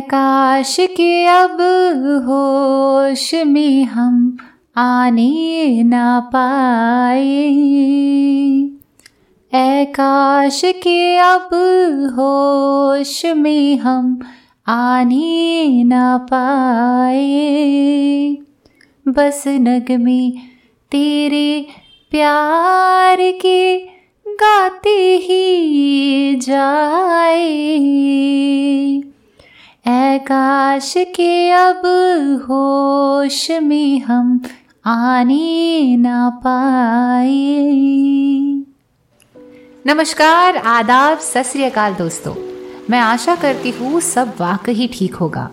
काश के अब होश में हम आने ना पाए। काश के अब होश में हम आने ना पाए। बस नग तेरे प्यार के गाते ही काश के अब होश में हम आने ना पाए। नमस्कार, आदाब, सत दोस्तों। मैं आशा करती हूँ सब वाकई ठीक होगा।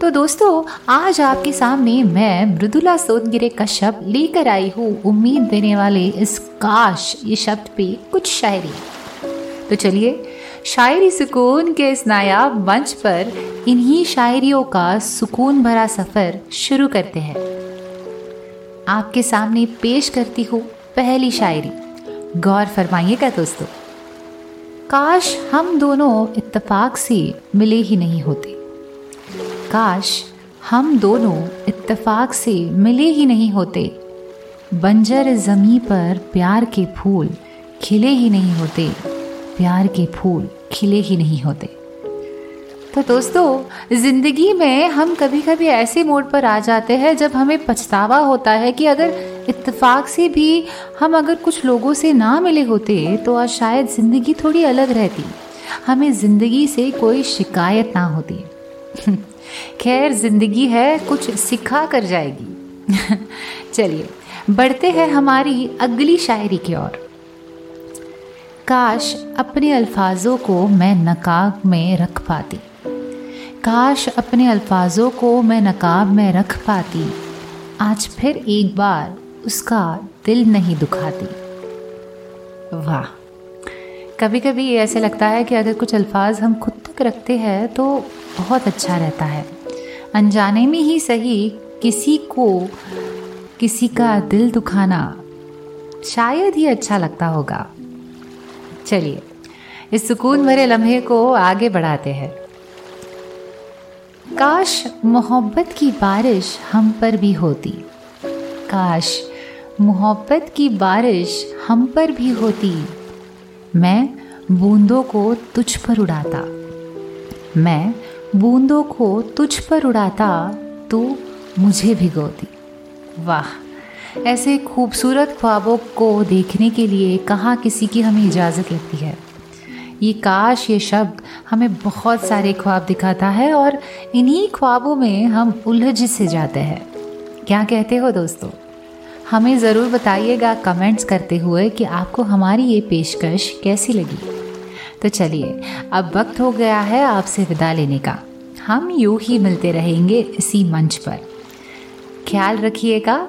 तो दोस्तों, आज आपके सामने मैं मृदुला सोनगिरे का शब्द लेकर आई हूँ। उम्मीद देने वाले इस काश, ये शब्द पे कुछ शायरी। तो चलिए, शायरी सुकून के इस नायाब मंच पर इन्हीं शायरियों का सुकून भरा सफ़र शुरू करते हैं। आपके सामने पेश करती हूँ पहली शायरी। गौर फरमाइएगा दोस्तों, काश हम दोनों इत्तेफाक से मिले ही नहीं होते। काश हम दोनों इत्तेफाक से मिले ही नहीं होते। बंजर ज़मी पर प्यार के फूल खिले ही नहीं होते। प्यार के फूल खिले ही नहीं होते। तो दोस्तों, ज़िंदगी में हम कभी कभी ऐसे मोड पर आ जाते हैं जब हमें पछतावा होता है कि अगर इत्तेफाक से भी हम अगर कुछ लोगों से ना मिले होते तो आज शायद ज़िंदगी थोड़ी अलग रहती। हमें ज़िंदगी से कोई शिकायत ना होती। खैर, ज़िंदगी है, कुछ सिखा कर जाएगी। चलिए, बढ़ते हैं हमारी अगली शायरी की ओर। काश अपने अल्फाजों को मैं नकाब में रख पाती। काश अपने अल्फाजों को मैं नकाब में रख पाती। आज फिर एक बार उसका दिल नहीं दुखाती। वाह। कभी कभी ये ऐसे लगता है कि अगर कुछ अल्फाज हम खुद तक रखते हैं तो बहुत अच्छा रहता है। अनजाने में ही सही किसी को किसी का दिल दुखाना शायद ही अच्छा लगता होगा। चलिए, इस सुकून भरे लम्हे को आगे बढ़ाते हैं। काश मोहब्बत की बारिश हम पर भी होती। काश मोहब्बत की बारिश हम पर भी होती। मैं बूंदों को तुझ पर उड़ाता। मैं बूंदों को तुझ पर उड़ाता, तू मुझे भिगोती। वाह! ऐसे खूबसूरत ख्वाबों को देखने के लिए कहाँ किसी की हमें इजाज़त लगती है? ये काश, ये शब्द हमें बहुत सारे ख्वाब दिखाता है और इन्हीं ख्वाबों में हम उलझ से जाते हैं। क्या कहते हो दोस्तों? हमें ज़रूर बताइएगा कमेंट्स करते हुए कि आपको हमारी ये पेशकश कैसी लगी। तो चलिए, अब वक्त हो गया है आपसे विदा लेने का। हम यूँ ही मिलते रहेंगे इसी मंच पर। ख्याल रखिएगा।